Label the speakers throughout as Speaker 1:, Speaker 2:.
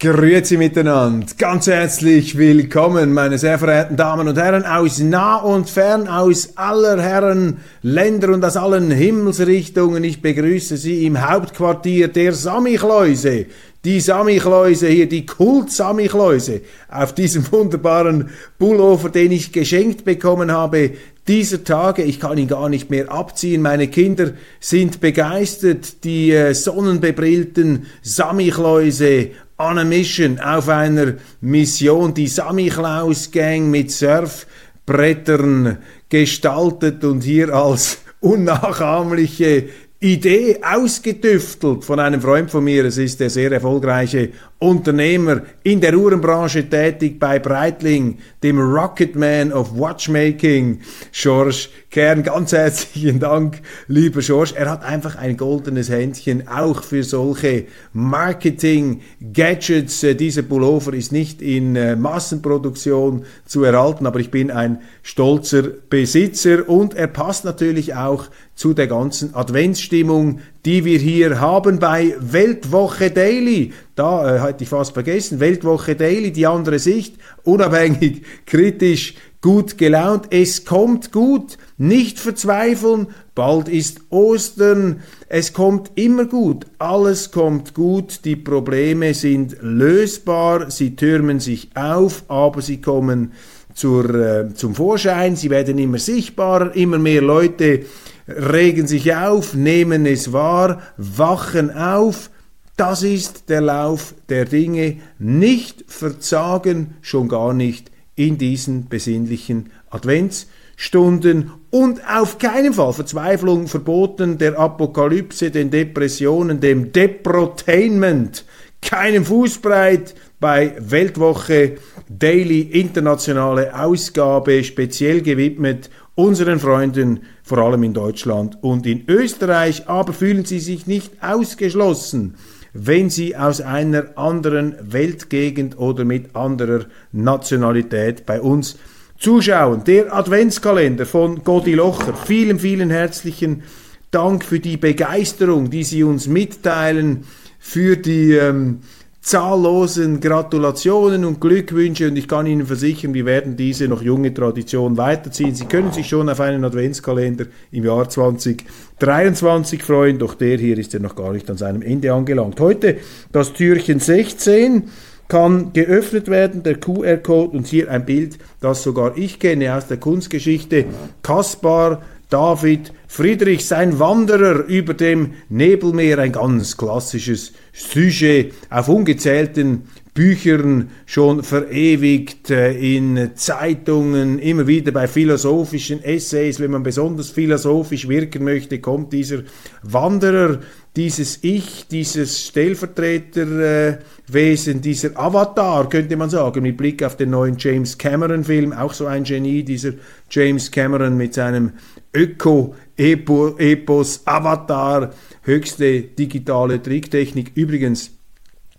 Speaker 1: Grüezi miteinander, ganz herzlich willkommen, meine sehr verehrten Damen und Herren aus nah und fern, aus aller Herren Länder und aus allen Himmelsrichtungen. Ich begrüße Sie im Hauptquartier der Samichlöuse. Die Samichlöuse hier, die Kult-Samichlöuse, auf diesem wunderbaren Pullover, den ich geschenkt bekommen habe, dieser Tage, ich kann ihn gar nicht mehr abziehen. Meine Kinder sind begeistert. Die äh, sonnenbebrillten Samichlöuse on a mission, auf einer Mission, die Sammy Klaus Gang mit Surfbrettern gestaltet und hier als unnachahmliche Idee ausgetüftelt von einem Freund von mir. Es ist der sehr erfolgreiche Unternehmer in der Uhrenbranche tätig bei Breitling, dem Rocketman of Watchmaking, George Kern. Ganz herzlichen Dank, lieber George. Er hat einfach ein goldenes Händchen auch für solche Marketing-Gadgets. Äh, dieser Pullover ist nicht in äh, Massenproduktion zu erhalten, aber ich bin ein stolzer Besitzer und er passt natürlich auch zu der ganzen Adventsstimmung, die wir hier haben bei Weltwoche Daily. Da äh, hatte ich fast vergessen, Weltwoche Daily, die andere Sicht, unabhängig, kritisch, gut gelaunt. Es kommt gut, nicht verzweifeln, bald ist Ostern, es kommt immer gut, alles kommt gut, die Probleme sind lösbar, sie türmen sich auf, aber sie kommen zur, äh, zum Vorschein, sie werden immer sichtbarer, immer mehr Leute regen sich auf, nehmen es wahr, wachen auf. Das ist der Lauf der Dinge. Nicht verzagen, schon gar nicht in diesen besinnlichen Adventsstunden. Und auf keinen Fall Verzweiflung verboten der Apokalypse, den Depressionen, dem Deprotainment, keinem Fußbreit bei Weltwoche Daily internationale Ausgabe speziell gewidmet unseren Freunden, vor allem in Deutschland und in Österreich, aber fühlen Sie sich nicht ausgeschlossen, wenn Sie aus einer anderen Weltgegend oder mit anderer Nationalität bei uns zuschauen. Der Adventskalender von Godi Locher. Vielen, vielen herzlichen Dank für die Begeisterung, die Sie uns mitteilen, für die ähm, zahllosen Gratulationen und Glückwünsche und ich kann Ihnen versichern, wir werden diese noch junge Tradition weiterziehen. Sie können sich schon auf einen Adventskalender im Jahr 2023 freuen, doch der hier ist ja noch gar nicht an seinem Ende angelangt. Heute das Türchen 16 kann geöffnet werden, der QR-Code und hier ein Bild, das sogar ich kenne aus der Kunstgeschichte. Kaspar David Friedrich, sein Wanderer über dem Nebelmeer, ein ganz klassisches Sujet, auf ungezählten Büchern schon verewigt, äh, in Zeitungen, immer wieder bei philosophischen Essays, wenn man besonders philosophisch wirken möchte, kommt dieser Wanderer, dieses Ich, dieses Stellvertreterwesen, dieser Avatar, könnte man sagen, mit Blick auf den neuen James Cameron-Film, auch so ein Genie, dieser James Cameron mit seinem Öko-Epos Avatar, höchste digitale Tricktechnik. Übrigens,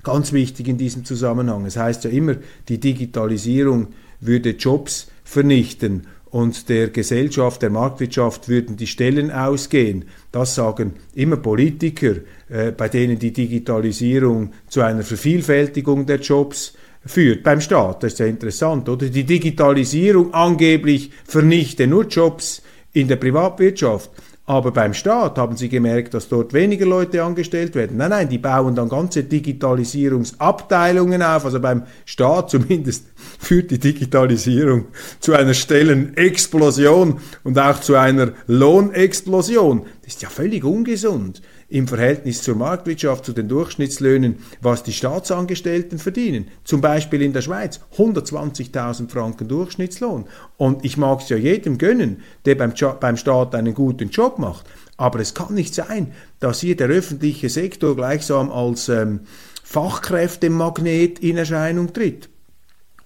Speaker 1: ganz wichtig in diesem Zusammenhang, es heißt ja immer, die Digitalisierung würde Jobs vernichten und der Gesellschaft, der Marktwirtschaft würden die Stellen ausgehen. Das sagen immer Politiker, äh, bei denen die Digitalisierung zu einer Vervielfältigung der Jobs führt. Beim Staat, das ist ja interessant, oder? Die Digitalisierung angeblich vernichte nur Jobs in der Privatwirtschaft. Aber beim Staat haben sie gemerkt, dass dort weniger Leute angestellt werden. Nein, nein, die bauen dann ganze Digitalisierungsabteilungen auf. Also beim Staat zumindest führt die Digitalisierung zu einer Stellenexplosion und auch zu einer Lohnexplosion. Das ist ja völlig ungesund. Im Verhältnis zur Marktwirtschaft, zu den Durchschnittslöhnen, was die Staatsangestellten verdienen. Zum Beispiel in der Schweiz 120.000 Franken Durchschnittslohn. Und ich mag es ja jedem gönnen, der beim, beim Staat einen guten Job macht. Aber es kann nicht sein, dass hier der öffentliche Sektor gleichsam als ähm, Fachkräftemagnet in Erscheinung tritt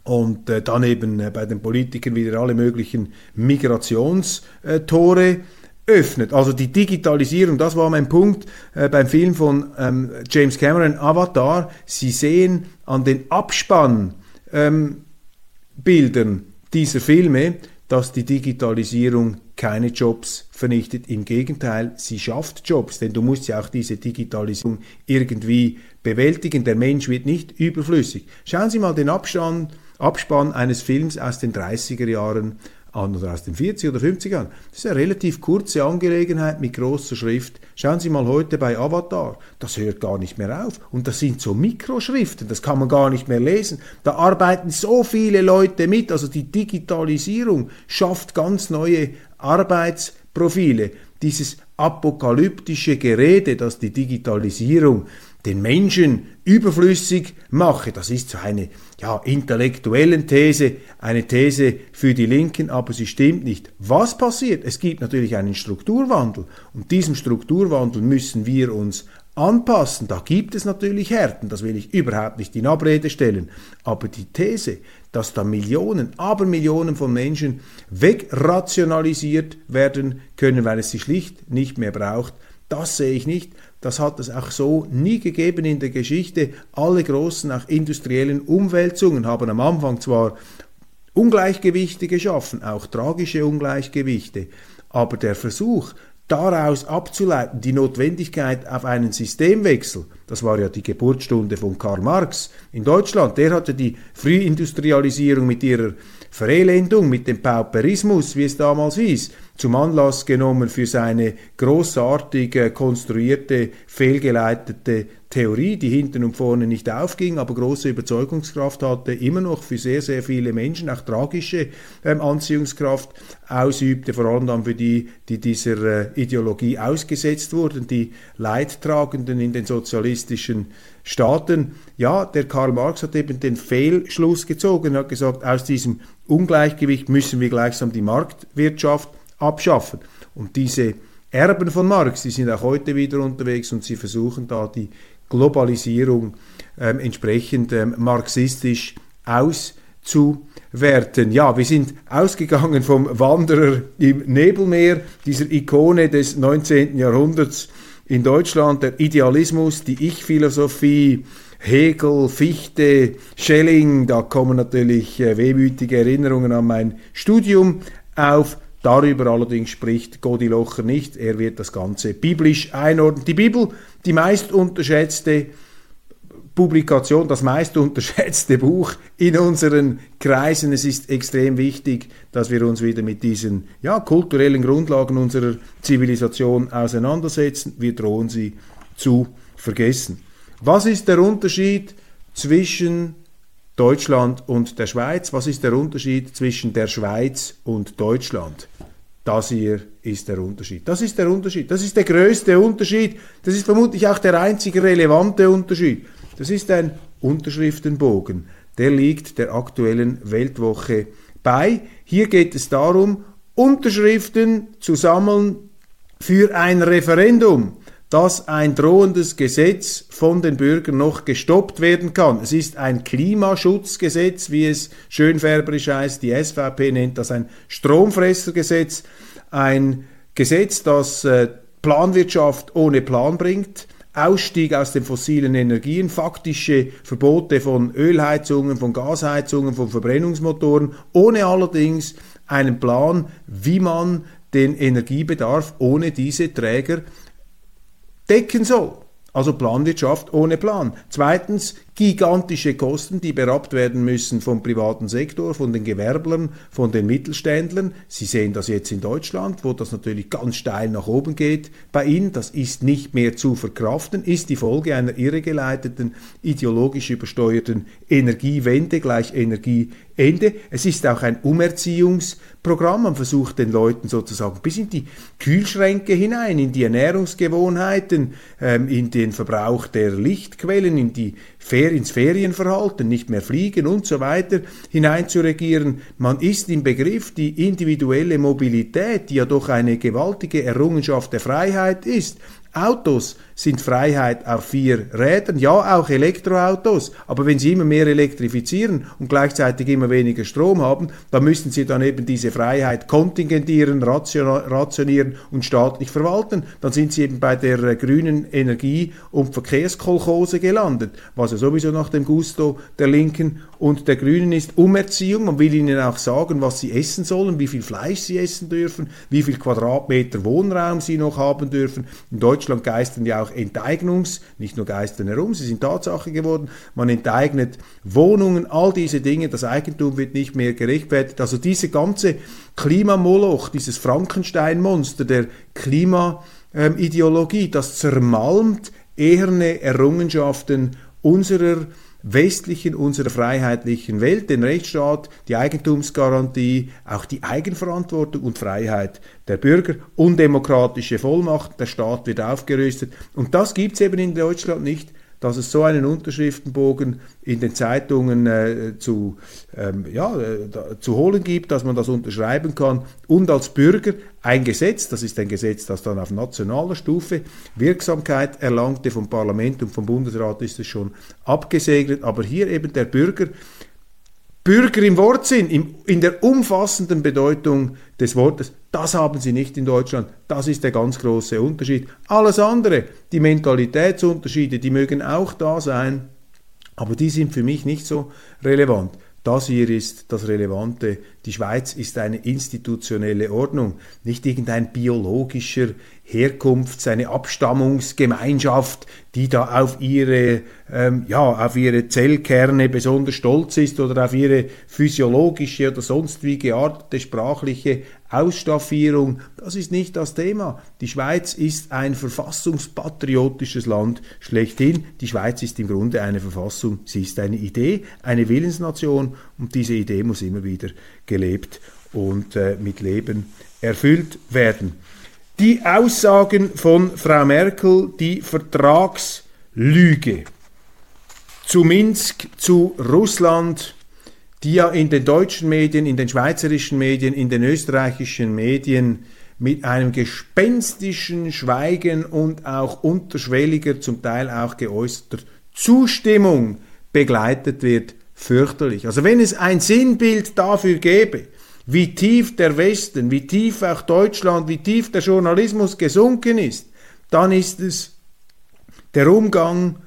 Speaker 1: und äh, dann eben äh, bei den Politikern wieder alle möglichen Migrationstore öffnet. Also die Digitalisierung, das war mein Punkt äh, beim Film von ähm, James Cameron, Avatar. Sie sehen an den Abspannbildern ähm, dieser Filme, dass die Digitalisierung keine Jobs vernichtet. Im Gegenteil, sie schafft Jobs, denn du musst ja auch diese Digitalisierung irgendwie bewältigen. Der Mensch wird nicht überflüssig. Schauen Sie mal den Abstand Abspann eines Films aus den 30er Jahren an oder aus den 40er oder 50er Jahren. Das ist eine relativ kurze Angelegenheit mit großer Schrift. Schauen Sie mal heute bei Avatar, das hört gar nicht mehr auf. Und das sind so Mikroschriften, das kann man gar nicht mehr lesen. Da arbeiten so viele Leute mit. Also die Digitalisierung schafft ganz neue Arbeitsprofile. Dieses apokalyptische Gerede, dass die Digitalisierung den Menschen überflüssig mache. Das ist so eine ja, intellektuellen These, eine These für die Linken, aber sie stimmt nicht. Was passiert? Es gibt natürlich einen Strukturwandel und diesem Strukturwandel müssen wir uns anpassen. Da gibt es natürlich Härten, das will ich überhaupt nicht in Abrede stellen. Aber die These, dass da Millionen, aber Millionen von Menschen wegrationalisiert werden können, weil es sie schlicht nicht mehr braucht, das sehe ich nicht. Das hat es auch so nie gegeben in der Geschichte. Alle großen, auch industriellen Umwälzungen haben am Anfang zwar Ungleichgewichte geschaffen, auch tragische Ungleichgewichte, aber der Versuch, daraus abzuleiten, die Notwendigkeit auf einen Systemwechsel, das war ja die Geburtsstunde von Karl Marx in Deutschland, der hatte die Frühindustrialisierung mit ihrer Verelendung, mit dem Pauperismus, wie es damals hieß, zum Anlass genommen für seine großartig konstruierte, fehlgeleitete Theorie, die hinten und vorne nicht aufging, aber große Überzeugungskraft hatte, immer noch für sehr, sehr viele Menschen, auch tragische ähm, Anziehungskraft ausübte, vor allem dann für die, die dieser äh, Ideologie ausgesetzt wurden, die Leidtragenden in den sozialistischen Staaten. Ja, der Karl Marx hat eben den Fehlschluss gezogen, hat gesagt, aus diesem Ungleichgewicht müssen wir gleichsam die Marktwirtschaft abschaffen. Und diese Erben von Marx, die sind auch heute wieder unterwegs und sie versuchen da die Globalisierung ähm, entsprechend ähm, marxistisch auszuwerten. Ja, wir sind ausgegangen vom Wanderer im Nebelmeer, dieser Ikone des 19. Jahrhunderts in Deutschland, der Idealismus, die Ich-Philosophie, Hegel, Fichte, Schelling, da kommen natürlich äh, wehmütige Erinnerungen an mein Studium auf. Darüber allerdings spricht Godi Locher nicht. Er wird das Ganze biblisch einordnen. Die Bibel, die meist unterschätzte Publikation, das meist unterschätzte Buch in unseren Kreisen. Es ist extrem wichtig, dass wir uns wieder mit diesen ja, kulturellen Grundlagen unserer Zivilisation auseinandersetzen. Wir drohen sie zu vergessen. Was ist der Unterschied zwischen Deutschland und der Schweiz. Was ist der Unterschied zwischen der Schweiz und Deutschland? Das hier ist der Unterschied. Das ist der Unterschied. Das ist der größte Unterschied. Das ist vermutlich auch der einzige relevante Unterschied. Das ist ein Unterschriftenbogen. Der liegt der aktuellen Weltwoche bei. Hier geht es darum, Unterschriften zu sammeln für ein Referendum dass ein drohendes Gesetz von den Bürgern noch gestoppt werden kann. Es ist ein Klimaschutzgesetz, wie es schönfärberisch heißt. Die SVP nennt das ein Stromfressergesetz, ein Gesetz, das äh, Planwirtschaft ohne Plan bringt, Ausstieg aus den fossilen Energien, faktische Verbote von Ölheizungen, von Gasheizungen, von Verbrennungsmotoren, ohne allerdings einen Plan, wie man den Energiebedarf ohne diese Träger decken soll. Also Planwirtschaft ohne Plan. Zweitens gigantische Kosten, die berappt werden müssen vom privaten Sektor, von den Gewerblern, von den Mittelständlern. Sie sehen das jetzt in Deutschland, wo das natürlich ganz steil nach oben geht. Bei Ihnen, das ist nicht mehr zu verkraften, ist die Folge einer irregeleiteten, ideologisch übersteuerten Energiewende gleich Energieeffizienz Ende. Es ist auch ein Umerziehungsprogramm. Man versucht den Leuten sozusagen bis in die Kühlschränke hinein, in die Ernährungsgewohnheiten, ähm, in den Verbrauch der Lichtquellen, in die Fer ins Ferienverhalten, nicht mehr fliegen und so weiter hineinzuregieren. Man ist im Begriff, die individuelle Mobilität, die ja doch eine gewaltige Errungenschaft der Freiheit ist, Autos sind Freiheit auf vier Rädern, ja auch Elektroautos, aber wenn sie immer mehr elektrifizieren und gleichzeitig immer weniger Strom haben, dann müssen sie dann eben diese Freiheit kontingentieren, rationieren und staatlich verwalten. Dann sind sie eben bei der äh, grünen Energie- und Verkehrskolchose gelandet, was ja sowieso nach dem Gusto der Linken und der Grünen ist. Umerziehung, man will ihnen auch sagen, was sie essen sollen, wie viel Fleisch sie essen dürfen, wie viel Quadratmeter Wohnraum sie noch haben dürfen. In Deutschland geistern ja auch Enteignungs, nicht nur geistern herum, sie sind Tatsache geworden. Man enteignet Wohnungen, all diese Dinge, das Eigentum wird nicht mehr gerechtfertigt. Also diese ganze Klimamoloch, dieses Frankenstein-Monster der Klimaideologie, das zermalmt eherne Errungenschaften unserer westlichen, unserer freiheitlichen Welt, den Rechtsstaat, die Eigentumsgarantie, auch die Eigenverantwortung und Freiheit der Bürger, undemokratische Vollmacht, der Staat wird aufgerüstet. Und das gibt es eben in Deutschland nicht dass es so einen Unterschriftenbogen in den Zeitungen äh, zu, ähm, ja, äh, zu holen gibt, dass man das unterschreiben kann. Und als Bürger ein Gesetz, das ist ein Gesetz, das dann auf nationaler Stufe Wirksamkeit erlangte vom Parlament und vom Bundesrat ist es schon abgesegnet, aber hier eben der Bürger Bürger im Wortsinn, im, in der umfassenden Bedeutung des Wortes, das haben sie nicht in Deutschland. Das ist der ganz große Unterschied. Alles andere, die Mentalitätsunterschiede, die mögen auch da sein, aber die sind für mich nicht so relevant. Das hier ist das Relevante. Die Schweiz ist eine institutionelle Ordnung, nicht irgendein biologischer Herkunft, eine Abstammungsgemeinschaft, die da auf ihre, ähm, ja, auf ihre Zellkerne besonders stolz ist oder auf ihre physiologische oder sonst wie geartete sprachliche Ausstaffierung. Das ist nicht das Thema. Die Schweiz ist ein verfassungspatriotisches Land schlechthin. Die Schweiz ist im Grunde eine Verfassung. Sie ist eine Idee, eine Willensnation und diese Idee muss immer wieder gelebt und äh, mit Leben erfüllt werden. Die Aussagen von Frau Merkel, die Vertragslüge zu Minsk, zu Russland, die ja in den deutschen Medien, in den schweizerischen Medien, in den österreichischen Medien mit einem gespenstischen Schweigen und auch unterschwelliger, zum Teil auch geäußerter Zustimmung begleitet wird, fürchterlich. Also wenn es ein Sinnbild dafür gäbe, wie tief der Westen, wie tief auch Deutschland, wie tief der Journalismus gesunken ist, dann ist es der Umgang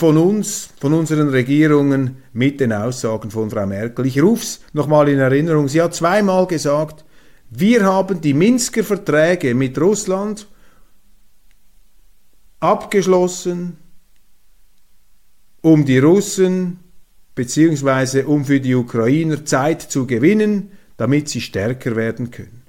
Speaker 1: von uns, von unseren Regierungen mit den Aussagen von Frau Merkel. Ich rufe es nochmal in Erinnerung. Sie hat zweimal gesagt, wir haben die Minsker Verträge mit Russland abgeschlossen, um die Russen beziehungsweise um für die Ukrainer Zeit zu gewinnen, damit sie stärker werden können.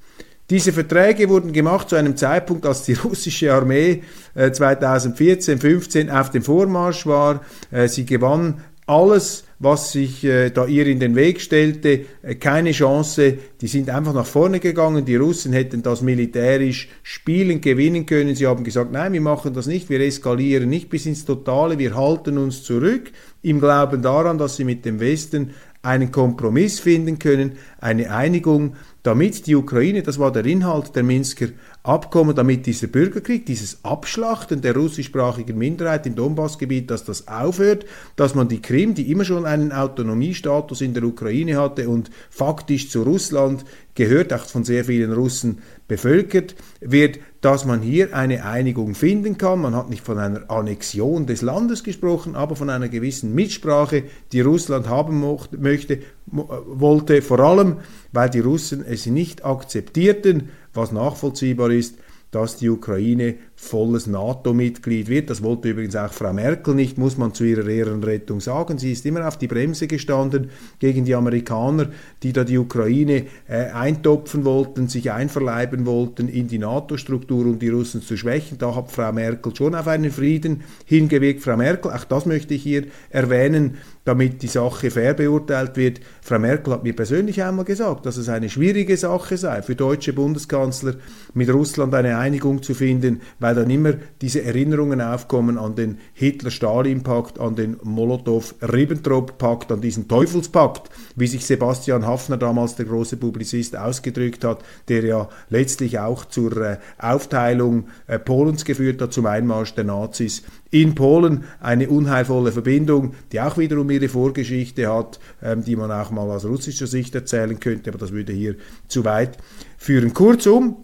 Speaker 1: Diese Verträge wurden gemacht zu einem Zeitpunkt, als die russische Armee 2014, äh, 15 auf dem Vormarsch war. Äh, sie gewann alles, was sich äh, da ihr in den Weg stellte, keine Chance. Die sind einfach nach vorne gegangen. Die Russen hätten das militärisch spielen, gewinnen können. Sie haben gesagt, nein, wir machen das nicht, wir eskalieren nicht bis ins Totale, wir halten uns zurück im Glauben daran, dass sie mit dem Westen einen Kompromiss finden können, eine Einigung, damit die Ukraine, das war der Inhalt der Minsker Abkommen, damit dieser Bürgerkrieg, dieses Abschlachten der russischsprachigen Minderheit im Donbassgebiet, dass das aufhört, dass man die Krim, die immer schon einen Autonomiestatus in der Ukraine hatte und faktisch zu Russland gehört, auch von sehr vielen Russen bevölkert wird, dass man hier eine Einigung finden kann. Man hat nicht von einer Annexion des Landes gesprochen, aber von einer gewissen Mitsprache, die Russland haben möchte, wollte, vor allem, weil die Russen es nicht akzeptierten, was nachvollziehbar ist, dass die Ukraine volles NATO-Mitglied wird. Das wollte übrigens auch Frau Merkel nicht, muss man zu ihrer Ehrenrettung sagen. Sie ist immer auf die Bremse gestanden gegen die Amerikaner, die da die Ukraine äh, eintopfen wollten, sich einverleiben wollten in die NATO-Struktur, um die Russen zu schwächen. Da hat Frau Merkel schon auf einen Frieden hingewirkt. Frau Merkel, auch das möchte ich hier erwähnen, damit die Sache fair beurteilt wird. Frau Merkel hat mir persönlich einmal gesagt, dass es eine schwierige Sache sei für deutsche Bundeskanzler, mit Russland eine Einigung zu finden, weil dann immer diese Erinnerungen aufkommen an den Hitler-Stalin-Pakt, an den Molotow-Ribbentrop-Pakt, an diesen Teufelspakt, wie sich Sebastian Hafner damals, der große Publizist, ausgedrückt hat, der ja letztlich auch zur äh, Aufteilung äh, Polens geführt hat, zum Einmarsch der Nazis in Polen eine unheilvolle Verbindung, die auch wiederum ihre Vorgeschichte hat, ähm, die man auch mal aus russischer Sicht erzählen könnte, aber das würde hier zu weit führen. Kurzum.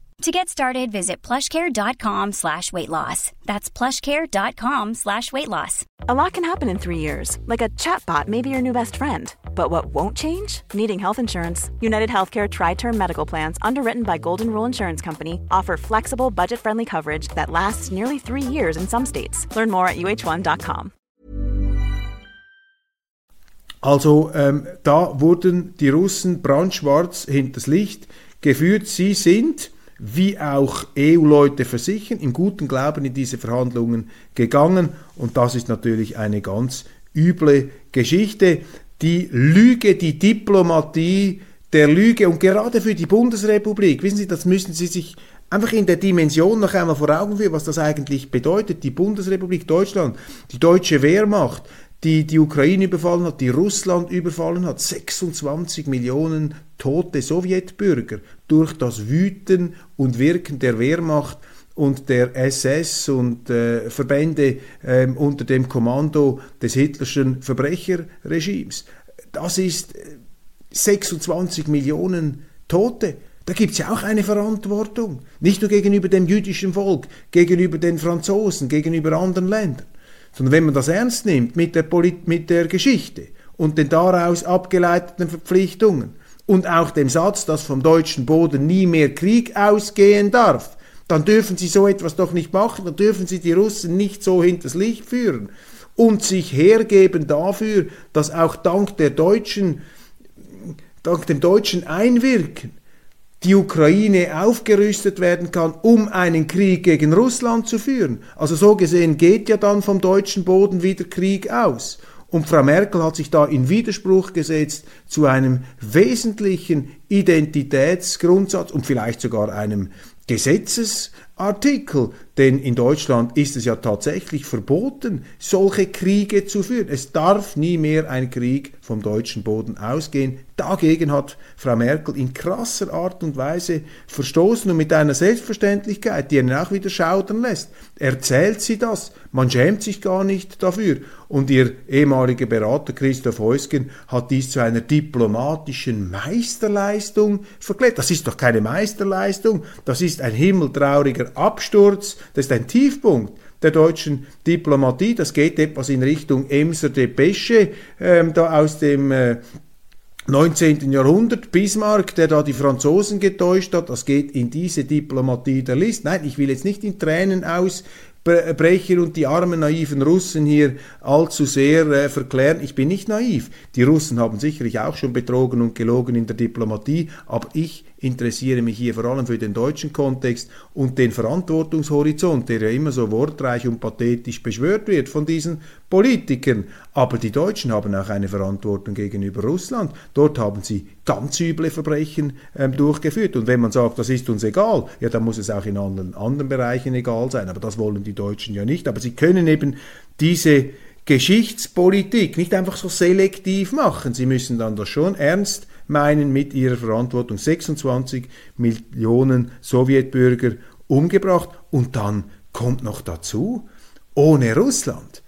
Speaker 2: To get started, visit plushcare.com slash weight loss. That's plushcare.com slash weight loss.
Speaker 3: A lot can happen in three years, like a chatbot may be your new best friend. But what won't change? Needing health insurance. United Healthcare Tri Term Medical Plans, underwritten by Golden Rule Insurance Company, offer flexible, budget friendly coverage that lasts nearly three years in some states. Learn more at uh1.com.
Speaker 1: Also ähm, da wurden die Russen brandschwarz hinters Licht geführt. Sie sind, wie auch EU-Leute versichern, im guten Glauben in diese Verhandlungen gegangen. Und das ist natürlich eine ganz üble Geschichte. Die Lüge, die Diplomatie der Lüge und gerade für die Bundesrepublik, wissen Sie, das müssen Sie sich einfach in der Dimension noch einmal vor Augen führen, was das eigentlich bedeutet. Die Bundesrepublik Deutschland, die deutsche Wehrmacht, die die Ukraine überfallen hat, die Russland überfallen hat. 26 Millionen tote Sowjetbürger durch das Wüten und Wirken der Wehrmacht und der SS und äh, Verbände äh, unter dem Kommando des hitlerschen Verbrecherregimes. Das ist 26 äh, Millionen Tote. Da gibt es ja auch eine Verantwortung. Nicht nur gegenüber dem jüdischen Volk, gegenüber den Franzosen, gegenüber anderen Ländern sondern wenn man das ernst nimmt mit der, Polit mit der Geschichte und den daraus abgeleiteten Verpflichtungen und auch dem Satz, dass vom deutschen Boden nie mehr Krieg ausgehen darf, dann dürfen sie so etwas doch nicht machen, dann dürfen sie die Russen nicht so hinters Licht führen und sich hergeben dafür, dass auch dank der deutschen, dank dem deutschen Einwirken die Ukraine aufgerüstet werden kann, um einen Krieg gegen Russland zu führen. Also so gesehen geht ja dann vom deutschen Boden wieder Krieg aus. Und Frau Merkel hat sich da in Widerspruch gesetzt zu einem wesentlichen Identitätsgrundsatz und vielleicht sogar einem Gesetzesartikel, denn in Deutschland ist es ja tatsächlich verboten, solche Kriege zu führen. Es darf nie mehr ein Krieg vom deutschen Boden ausgehen. Dagegen hat Frau Merkel in krasser Art und Weise verstoßen und mit einer Selbstverständlichkeit, die ihn auch wieder schaudern lässt. Erzählt sie das. Man schämt sich gar nicht dafür. Und ihr ehemaliger Berater Christoph Heusgen hat dies zu einer diplomatischen Meisterleistung verklärt. Das ist doch keine Meisterleistung, das ist ein himmeltrauriger Absturz, das ist ein Tiefpunkt der deutschen Diplomatie. Das geht etwas in Richtung Emser Depesche, ähm, da aus dem äh, 19. Jahrhundert, Bismarck, der da die Franzosen getäuscht hat, das geht in diese Diplomatie der List. Nein, ich will jetzt nicht in Tränen aus Brecher und die armen naiven Russen hier allzu sehr äh, verklären. Ich bin nicht naiv. Die Russen haben sicherlich auch schon betrogen und gelogen in der Diplomatie, aber ich interessiere mich hier vor allem für den deutschen Kontext und den Verantwortungshorizont, der ja immer so wortreich und pathetisch beschwört wird von diesen Politikern. Aber die Deutschen haben auch eine Verantwortung gegenüber Russland. Dort haben sie ganz üble Verbrechen ähm, durchgeführt. Und wenn man sagt, das ist uns egal, ja, dann muss es auch in anderen, anderen Bereichen egal sein. Aber das wollen die Deutschen ja nicht. Aber sie können eben diese Geschichtspolitik nicht einfach so selektiv machen. Sie müssen dann das schon ernst meinen mit ihrer Verantwortung 26 Millionen Sowjetbürger umgebracht und dann kommt noch dazu, ohne Russland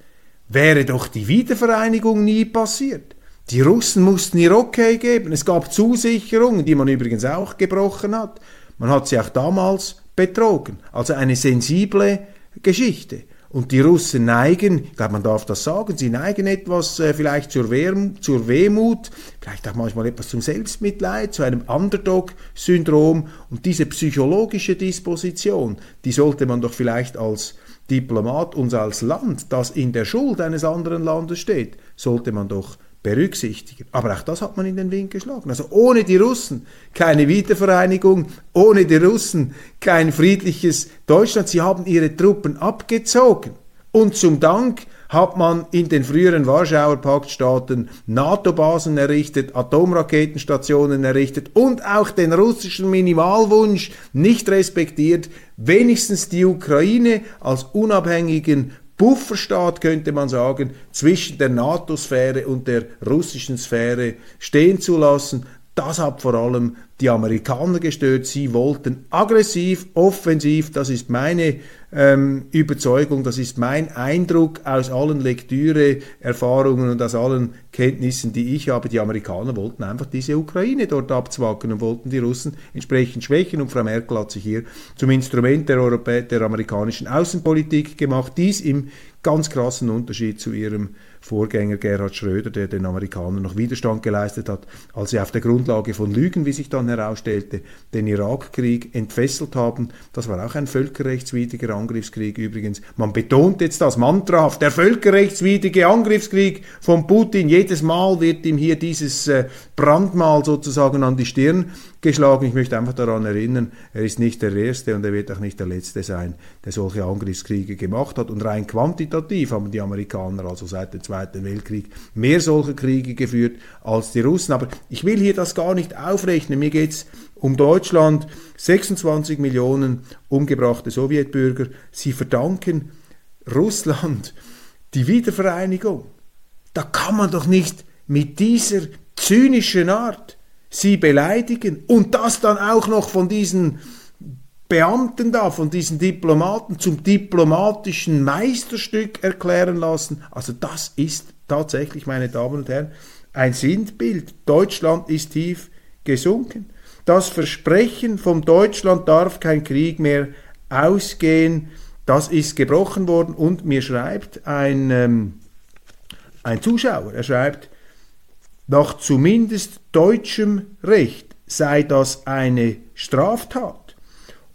Speaker 1: wäre doch die Wiedervereinigung nie passiert. Die Russen mussten ihr Okay geben. Es gab Zusicherungen, die man übrigens auch gebrochen hat. Man hat sie auch damals betrogen. Also eine sensible Geschichte. Und die Russen neigen, ich glaube, man darf das sagen, sie neigen etwas äh, vielleicht zur, Wehm, zur Wehmut, vielleicht auch manchmal etwas zum Selbstmitleid, zu einem Underdog-Syndrom. Und diese psychologische Disposition, die sollte man doch vielleicht als Diplomat und als Land, das in der Schuld eines anderen Landes steht, sollte man doch berücksichtigen. Aber auch das hat man in den Wind geschlagen. Also ohne die Russen keine Wiedervereinigung, ohne die Russen kein friedliches Deutschland. Sie haben ihre Truppen abgezogen. Und zum Dank hat man in den früheren Warschauer Paktstaaten NATO-Basen errichtet, Atomraketenstationen errichtet und auch den russischen Minimalwunsch nicht respektiert, wenigstens die Ukraine als unabhängigen Pufferstaat, könnte man sagen, zwischen der NATO-Sphäre und der russischen Sphäre stehen zu lassen. Das hat vor allem die Amerikaner gestört. Sie wollten aggressiv, offensiv, das ist meine ähm, Überzeugung, das ist mein Eindruck aus allen Lektüre, Erfahrungen und aus allen Kenntnissen, die ich habe. Die Amerikaner wollten einfach diese Ukraine dort abzwacken und wollten die Russen entsprechend schwächen. Und Frau Merkel hat sich hier zum Instrument der, Europä der amerikanischen Außenpolitik gemacht. Dies im ganz krassen Unterschied zu ihrem Vorgänger Gerhard Schröder, der den Amerikanern noch Widerstand geleistet hat, als sie auf der Grundlage von Lügen, wie sich dann herausstellte, den Irakkrieg entfesselt haben. Das war auch ein völkerrechtswidriger Angriffskrieg übrigens. Man betont jetzt das mantrahaft, der völkerrechtswidrige Angriffskrieg von Putin. Jedes Mal wird ihm hier dieses äh, Brandmal sozusagen an die Stirn geschlagen. Ich möchte einfach daran erinnern, er ist nicht der Erste und er wird auch nicht der Letzte sein, der solche Angriffskriege gemacht hat. Und rein quantitativ haben die Amerikaner also seit dem Zweiten Weltkrieg mehr solche Kriege geführt als die Russen. Aber ich will hier das gar nicht aufrechnen. Mir geht es um Deutschland. 26 Millionen umgebrachte Sowjetbürger. Sie verdanken Russland die Wiedervereinigung. Da kann man doch nicht mit dieser zynischen Art sie beleidigen und das dann auch noch von diesen Beamten da, von diesen Diplomaten zum diplomatischen Meisterstück erklären lassen. Also das ist tatsächlich, meine Damen und Herren, ein Sinnbild. Deutschland ist tief gesunken. Das Versprechen vom Deutschland darf kein Krieg mehr ausgehen, das ist gebrochen worden und mir schreibt ein, ähm, ein Zuschauer, er schreibt, nach zumindest deutschem Recht sei das eine Straftat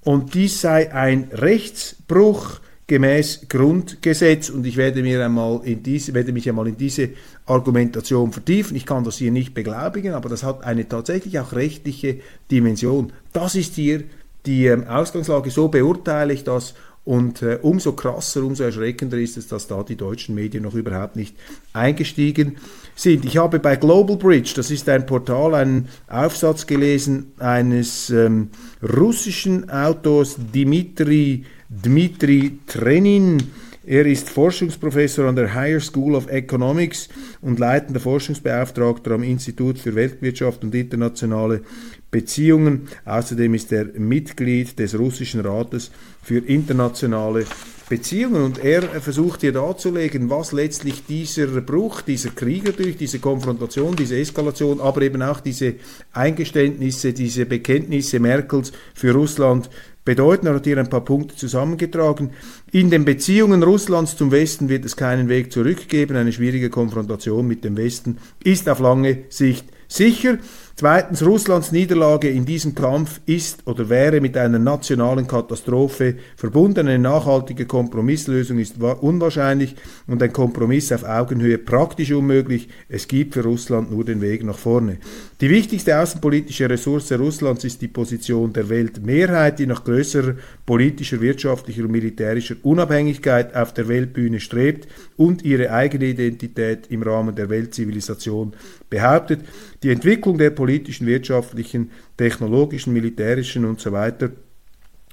Speaker 1: und dies sei ein Rechtsbruch gemäß Grundgesetz und ich werde, mir einmal in diese, werde mich einmal in diese Argumentation vertiefen. Ich kann das hier nicht beglaubigen, aber das hat eine tatsächlich auch rechtliche Dimension. Das ist hier die ähm, Ausgangslage, so beurteile ich das und äh, umso krasser, umso erschreckender ist es, dass da die deutschen Medien noch überhaupt nicht eingestiegen sind. Ich habe bei Global Bridge, das ist ein Portal, einen Aufsatz gelesen eines ähm, russischen Autors Dimitri, Dmitri Trenin. Er ist Forschungsprofessor an der Higher School of Economics und leitender Forschungsbeauftragter am Institut für Weltwirtschaft und internationale Beziehungen. Außerdem ist er Mitglied des Russischen Rates für internationale Beziehungen. Und er versucht hier darzulegen, was letztlich dieser Bruch, dieser Krieg durch diese Konfrontation, diese Eskalation, aber eben auch diese Eingeständnisse, diese Bekenntnisse Merkels für Russland bedeuten. Er hat hier ein paar Punkte zusammengetragen. In den Beziehungen Russlands zum Westen wird es keinen Weg zurück geben. Eine schwierige Konfrontation mit dem Westen ist auf lange Sicht sicher. Zweitens, Russlands Niederlage in diesem Kampf ist oder wäre mit einer nationalen Katastrophe verbunden. Eine nachhaltige Kompromisslösung ist unwahrscheinlich und ein Kompromiss auf Augenhöhe praktisch unmöglich. Es gibt für Russland nur den Weg nach vorne. Die wichtigste außenpolitische Ressource Russlands ist die Position der Weltmehrheit, die nach größerer politischer, wirtschaftlicher und militärischer Unabhängigkeit auf der Weltbühne strebt und ihre eigene Identität im Rahmen der Weltzivilisation behauptet. Die Entwicklung der politischen, wirtschaftlichen, technologischen, militärischen und so weiter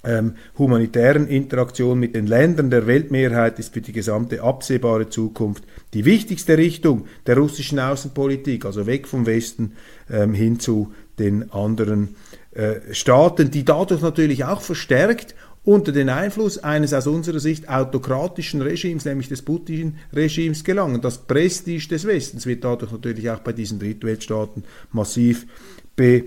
Speaker 1: ähm, humanitären Interaktion mit den Ländern der Weltmehrheit ist für die gesamte absehbare Zukunft die wichtigste Richtung der russischen Außenpolitik, also weg vom Westen ähm, hin zu den anderen äh, Staaten, die dadurch natürlich auch verstärkt unter den Einfluss eines aus unserer Sicht autokratischen Regimes, nämlich des Putin-Regimes, gelangen. Das Prestige des Westens wird dadurch natürlich auch bei diesen Drittweltstaaten massiv be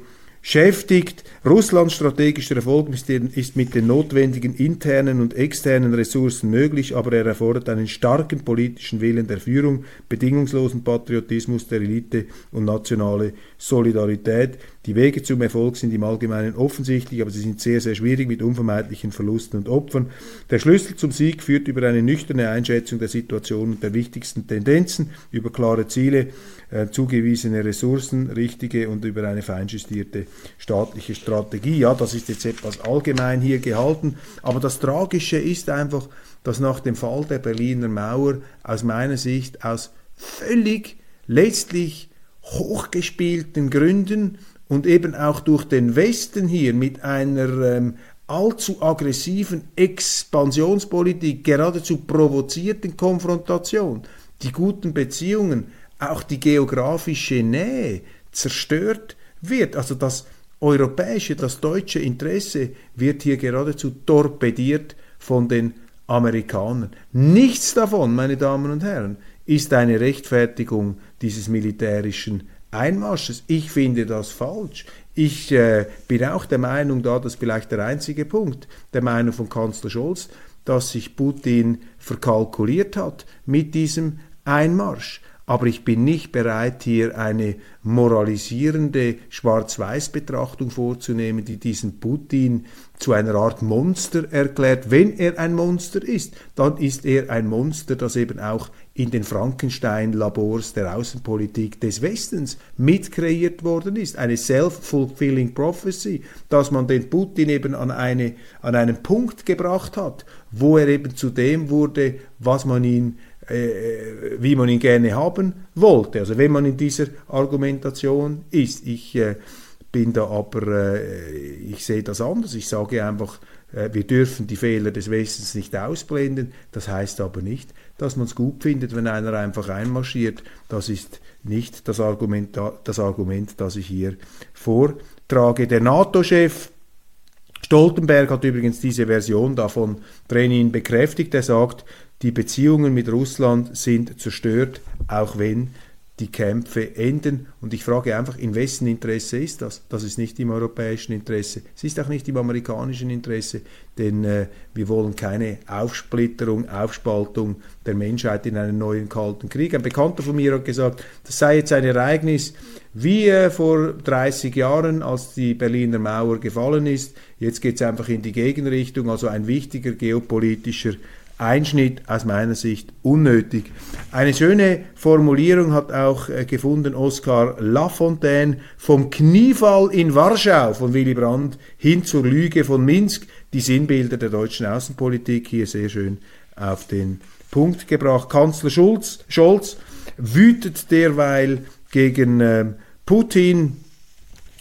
Speaker 1: beschäftigt. Russlands strategischer Erfolg ist mit den notwendigen internen und externen Ressourcen möglich, aber er erfordert einen starken politischen Willen der Führung, bedingungslosen Patriotismus der Elite und nationale Solidarität. Die Wege zum Erfolg sind im Allgemeinen offensichtlich, aber sie sind sehr, sehr schwierig mit unvermeidlichen Verlusten und Opfern. Der Schlüssel zum Sieg führt über eine nüchterne Einschätzung der Situation und der wichtigsten Tendenzen, über klare Ziele, zugewiesene Ressourcen, richtige und über eine feinjustierte staatliche Strategie. Ja, das ist jetzt etwas allgemein hier gehalten, aber das Tragische ist einfach, dass nach dem Fall der Berliner Mauer aus meiner Sicht aus völlig letztlich hochgespielten Gründen und eben auch durch den Westen hier mit einer ähm, allzu aggressiven Expansionspolitik, geradezu provozierten Konfrontation, die guten Beziehungen, auch die geografische Nähe zerstört wird. Also das europäische, das deutsche Interesse wird hier geradezu torpediert von den Amerikanern. Nichts davon, meine Damen und Herren, ist eine Rechtfertigung dieses militärischen Einmarsches. Ich finde das falsch. Ich äh, bin auch der Meinung, da das vielleicht der einzige Punkt, der Meinung von Kanzler Scholz, dass sich Putin verkalkuliert hat mit diesem Einmarsch. Aber ich bin nicht bereit, hier eine moralisierende Schwarz-Weiß-Betrachtung vorzunehmen, die diesen Putin zu einer Art Monster erklärt. Wenn er ein Monster ist, dann ist er ein Monster, das eben auch in den Frankenstein-Labors der Außenpolitik des Westens mitkreiert worden ist. Eine self-fulfilling prophecy, dass man den Putin eben an, eine, an einen Punkt gebracht hat, wo er eben zu dem wurde, was man ihn wie man ihn gerne haben wollte. Also wenn man in dieser Argumentation ist. Ich äh, bin da aber, äh, ich sehe das anders. Ich sage einfach, äh, wir dürfen die Fehler des Westens nicht ausblenden. Das heißt aber nicht, dass man es gut findet, wenn einer einfach einmarschiert. Das ist nicht das Argument, das Argument, das ich hier vortrage. Der NATO-Chef Stoltenberg hat übrigens diese Version davon Brenin bekräftigt. Er sagt, die Beziehungen mit Russland sind zerstört, auch wenn die Kämpfe enden. Und ich frage einfach, in wessen Interesse ist das? Das ist nicht im europäischen Interesse. Es ist auch nicht im amerikanischen Interesse, denn äh, wir wollen keine Aufsplitterung, Aufspaltung der Menschheit in einen neuen Kalten Krieg. Ein Bekannter von mir hat gesagt, das sei jetzt ein Ereignis wie äh, vor 30 Jahren, als die Berliner Mauer gefallen ist. Jetzt geht es einfach in die Gegenrichtung, also ein wichtiger geopolitischer Einschnitt aus meiner Sicht unnötig. Eine schöne Formulierung hat auch äh, gefunden Oskar Lafontaine vom Kniefall in Warschau von Willy Brandt hin zur Lüge von Minsk. Die Sinnbilder der deutschen Außenpolitik hier sehr schön auf den Punkt gebracht. Kanzler Schulz, Scholz wütet derweil gegen äh, Putin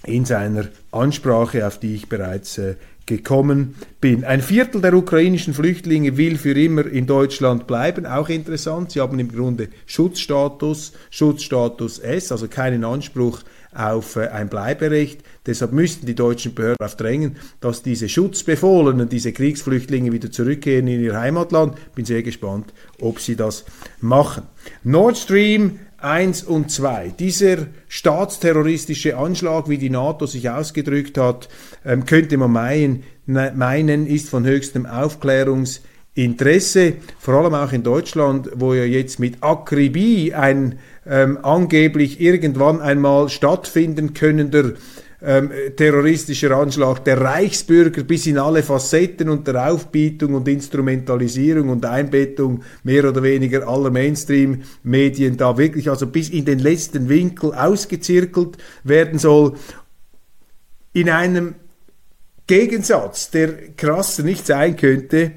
Speaker 1: in seiner Ansprache, auf die ich bereits äh, gekommen bin. Ein Viertel der ukrainischen Flüchtlinge will für immer in Deutschland bleiben. Auch interessant. Sie haben im Grunde Schutzstatus, Schutzstatus S, also keinen Anspruch auf äh, ein Bleiberecht. Deshalb müssten die deutschen Behörden darauf drängen, dass diese Schutzbefohlenen, diese Kriegsflüchtlinge wieder zurückkehren in ihr Heimatland. Bin sehr gespannt, ob sie das machen. Nord Stream 1 und 2. Dieser staatsterroristische Anschlag, wie die NATO sich ausgedrückt hat, ähm, könnte man meinen, ne, meinen, ist von höchstem Aufklärungsinteresse, vor allem auch in Deutschland, wo ja jetzt mit Akribie ein ähm, angeblich irgendwann einmal stattfinden könnender ähm, terroristischer Anschlag der Reichsbürger bis in alle Facetten und der Aufbietung und Instrumentalisierung und Einbettung mehr oder weniger aller Mainstream-Medien da wirklich also bis in den letzten Winkel ausgezirkelt werden soll. In einem Gegensatz, der krasser nicht sein könnte,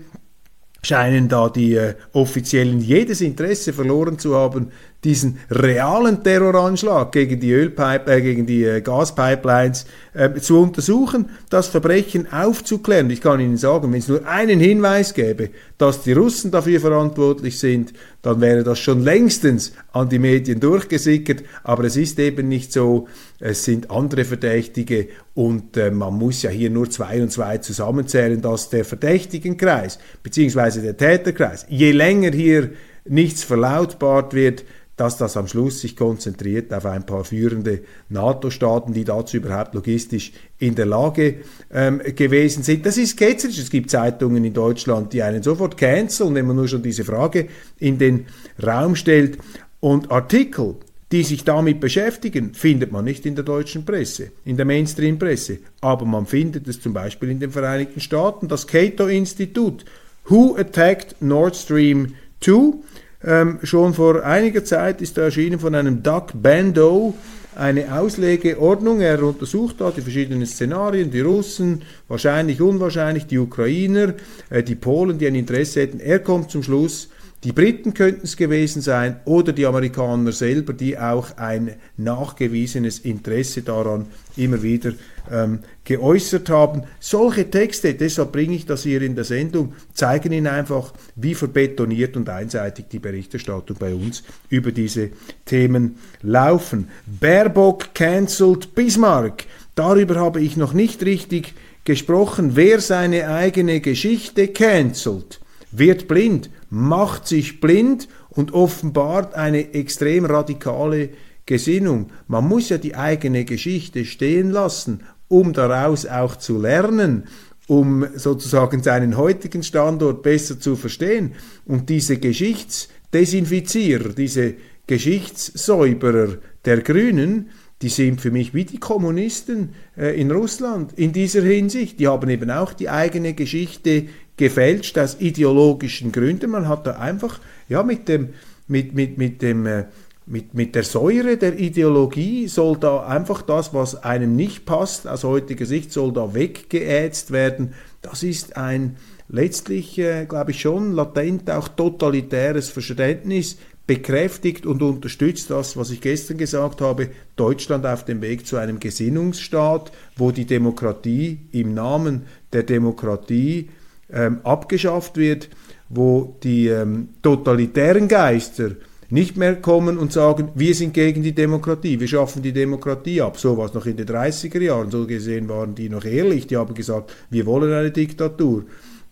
Speaker 1: scheinen da die äh, Offiziellen jedes Interesse verloren zu haben, diesen realen Terroranschlag gegen die Ölpipe, äh, gegen die äh, Gaspipelines äh, zu untersuchen, das Verbrechen aufzuklären. Ich kann Ihnen sagen, wenn es nur einen Hinweis gäbe, dass die Russen dafür verantwortlich sind, dann wäre das schon längstens an die Medien durchgesickert. Aber es ist eben nicht so. Es sind andere Verdächtige und äh, man muss ja hier nur zwei und zwei zusammenzählen, dass der Verdächtigenkreis bzw. der Täterkreis, je länger hier nichts verlautbart wird, dass das am Schluss sich konzentriert auf ein paar führende NATO-Staaten, die dazu überhaupt logistisch in der Lage ähm, gewesen sind. Das ist ketzerisch. Es gibt Zeitungen in Deutschland, die einen sofort canceln, wenn man nur schon diese Frage in den Raum stellt. Und Artikel, die sich damit beschäftigen, findet man nicht in der deutschen Presse, in der Mainstream-Presse. Aber man findet es zum Beispiel in den Vereinigten Staaten. Das Cato-Institut, Who Attacked Nord Stream 2? Ähm, schon vor einiger Zeit ist da erschienen von einem Doug Bando eine Auslegeordnung. Er untersucht da die verschiedenen Szenarien, die Russen, wahrscheinlich, unwahrscheinlich, die Ukrainer, äh, die Polen, die ein Interesse hätten. Er kommt zum Schluss, die Briten könnten es gewesen sein oder die Amerikaner selber, die auch ein nachgewiesenes Interesse daran immer wieder ähm, geäußert haben. Solche Texte, deshalb bringe ich das hier in der Sendung, zeigen Ihnen einfach, wie verbetoniert und einseitig die Berichterstattung bei uns über diese Themen laufen. Baerbock cancelled Bismarck. Darüber habe ich noch nicht richtig gesprochen. Wer seine eigene Geschichte cancelt, wird blind macht sich blind und offenbart eine extrem radikale Gesinnung. Man muss ja die eigene Geschichte stehen lassen, um daraus auch zu lernen, um sozusagen seinen heutigen Standort besser zu verstehen. Und diese Geschichtsdesinfizierer, diese Geschichtssäuberer der Grünen, die sind für mich wie die Kommunisten äh, in Russland in dieser Hinsicht. Die haben eben auch die eigene Geschichte gefälscht aus ideologischen Gründen. Man hat da einfach ja, mit, dem, mit, mit, mit, dem, äh, mit, mit der Säure der Ideologie soll da einfach das, was einem nicht passt, aus heutiger Sicht, soll da weggeätzt werden. Das ist ein letztlich, äh, glaube ich, schon latent auch totalitäres Verständnis, bekräftigt und unterstützt das, was ich gestern gesagt habe, Deutschland auf dem Weg zu einem Gesinnungsstaat, wo die Demokratie im Namen der Demokratie ähm, abgeschafft wird, wo die ähm, totalitären Geister nicht mehr kommen und sagen, wir sind gegen die Demokratie, wir schaffen die Demokratie ab. So war es noch in den 30er Jahren. So gesehen waren die noch ehrlich, die haben gesagt, wir wollen eine Diktatur.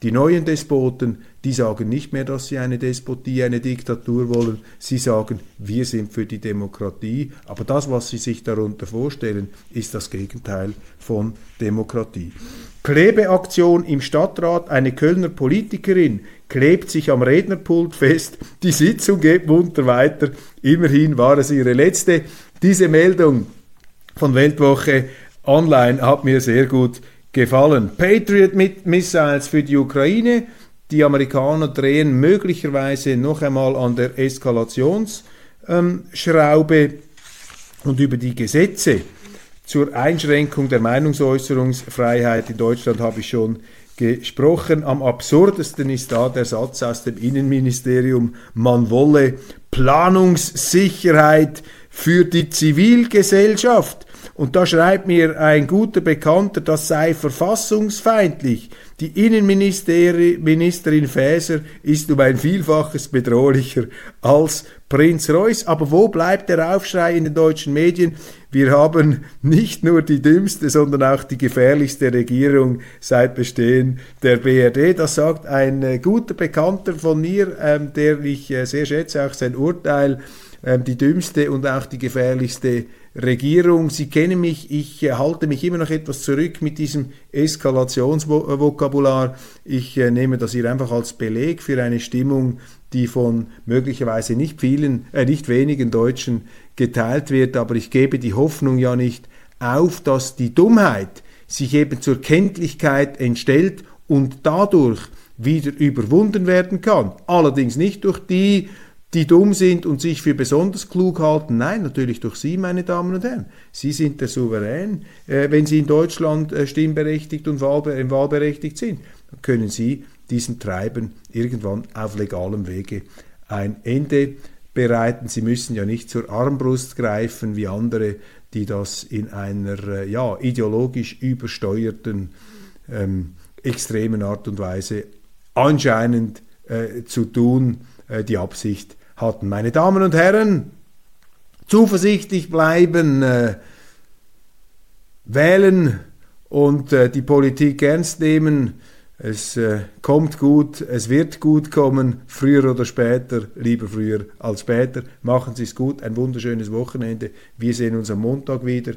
Speaker 1: Die neuen Despoten, die sagen nicht mehr, dass sie eine Despotie, eine Diktatur wollen. Sie sagen, wir sind für die Demokratie. Aber das, was sie sich darunter vorstellen, ist das Gegenteil von Demokratie. Klebeaktion im Stadtrat. Eine Kölner Politikerin klebt sich am Rednerpult fest. Die Sitzung geht munter weiter. Immerhin war es ihre letzte. Diese Meldung von Weltwoche Online hat mir sehr gut gefallen. Patriot Missiles für die Ukraine. Die Amerikaner drehen möglicherweise noch einmal an der Eskalationsschraube ähm, und über die Gesetze zur Einschränkung der Meinungsäußerungsfreiheit in Deutschland habe ich schon gesprochen. Am absurdesten ist da der Satz aus dem Innenministerium, man wolle Planungssicherheit für die Zivilgesellschaft. Und da schreibt mir ein guter Bekannter, das sei verfassungsfeindlich. Die Innenministerin Faeser ist um ein Vielfaches bedrohlicher als Prinz Reuß. Aber wo bleibt der Aufschrei in den deutschen Medien? Wir haben nicht nur die dümmste, sondern auch die gefährlichste Regierung seit Bestehen der BRD. Das sagt ein äh, guter Bekannter von mir, ähm, der ich äh, sehr schätze, auch sein Urteil, ähm, die dümmste und auch die gefährlichste Regierung. Sie kennen mich, ich äh, halte mich immer noch etwas zurück mit diesem Eskalationsvokabular. Ich äh, nehme das hier einfach als Beleg für eine Stimmung, die von möglicherweise nicht vielen, äh, nicht wenigen Deutschen geteilt wird. Aber ich gebe die Hoffnung ja nicht auf, dass die Dummheit sich eben zur Kenntlichkeit entstellt und dadurch wieder überwunden werden kann. Allerdings nicht durch die die dumm sind und sich für besonders klug halten. Nein, natürlich durch Sie, meine Damen und Herren. Sie sind der Souverän. Äh, wenn Sie in Deutschland äh, stimmberechtigt und wahlbe wahlberechtigt sind, dann können Sie diesem Treiben irgendwann auf legalem Wege ein Ende bereiten. Sie müssen ja nicht zur Armbrust greifen wie andere, die das in einer äh, ja, ideologisch übersteuerten, ähm, extremen Art und Weise anscheinend äh, zu tun, äh, die Absicht hatten. Meine Damen und Herren, zuversichtlich bleiben, äh, wählen und äh, die Politik ernst nehmen. Es äh, kommt gut, es wird gut kommen, früher oder später, lieber früher als später. Machen Sie es gut, ein wunderschönes Wochenende. Wir sehen uns am Montag wieder.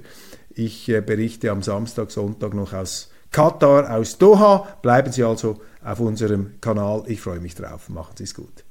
Speaker 1: Ich äh, berichte am Samstag, Sonntag noch aus Katar, aus Doha. Bleiben Sie also auf unserem Kanal. Ich freue mich drauf. Machen Sie es gut.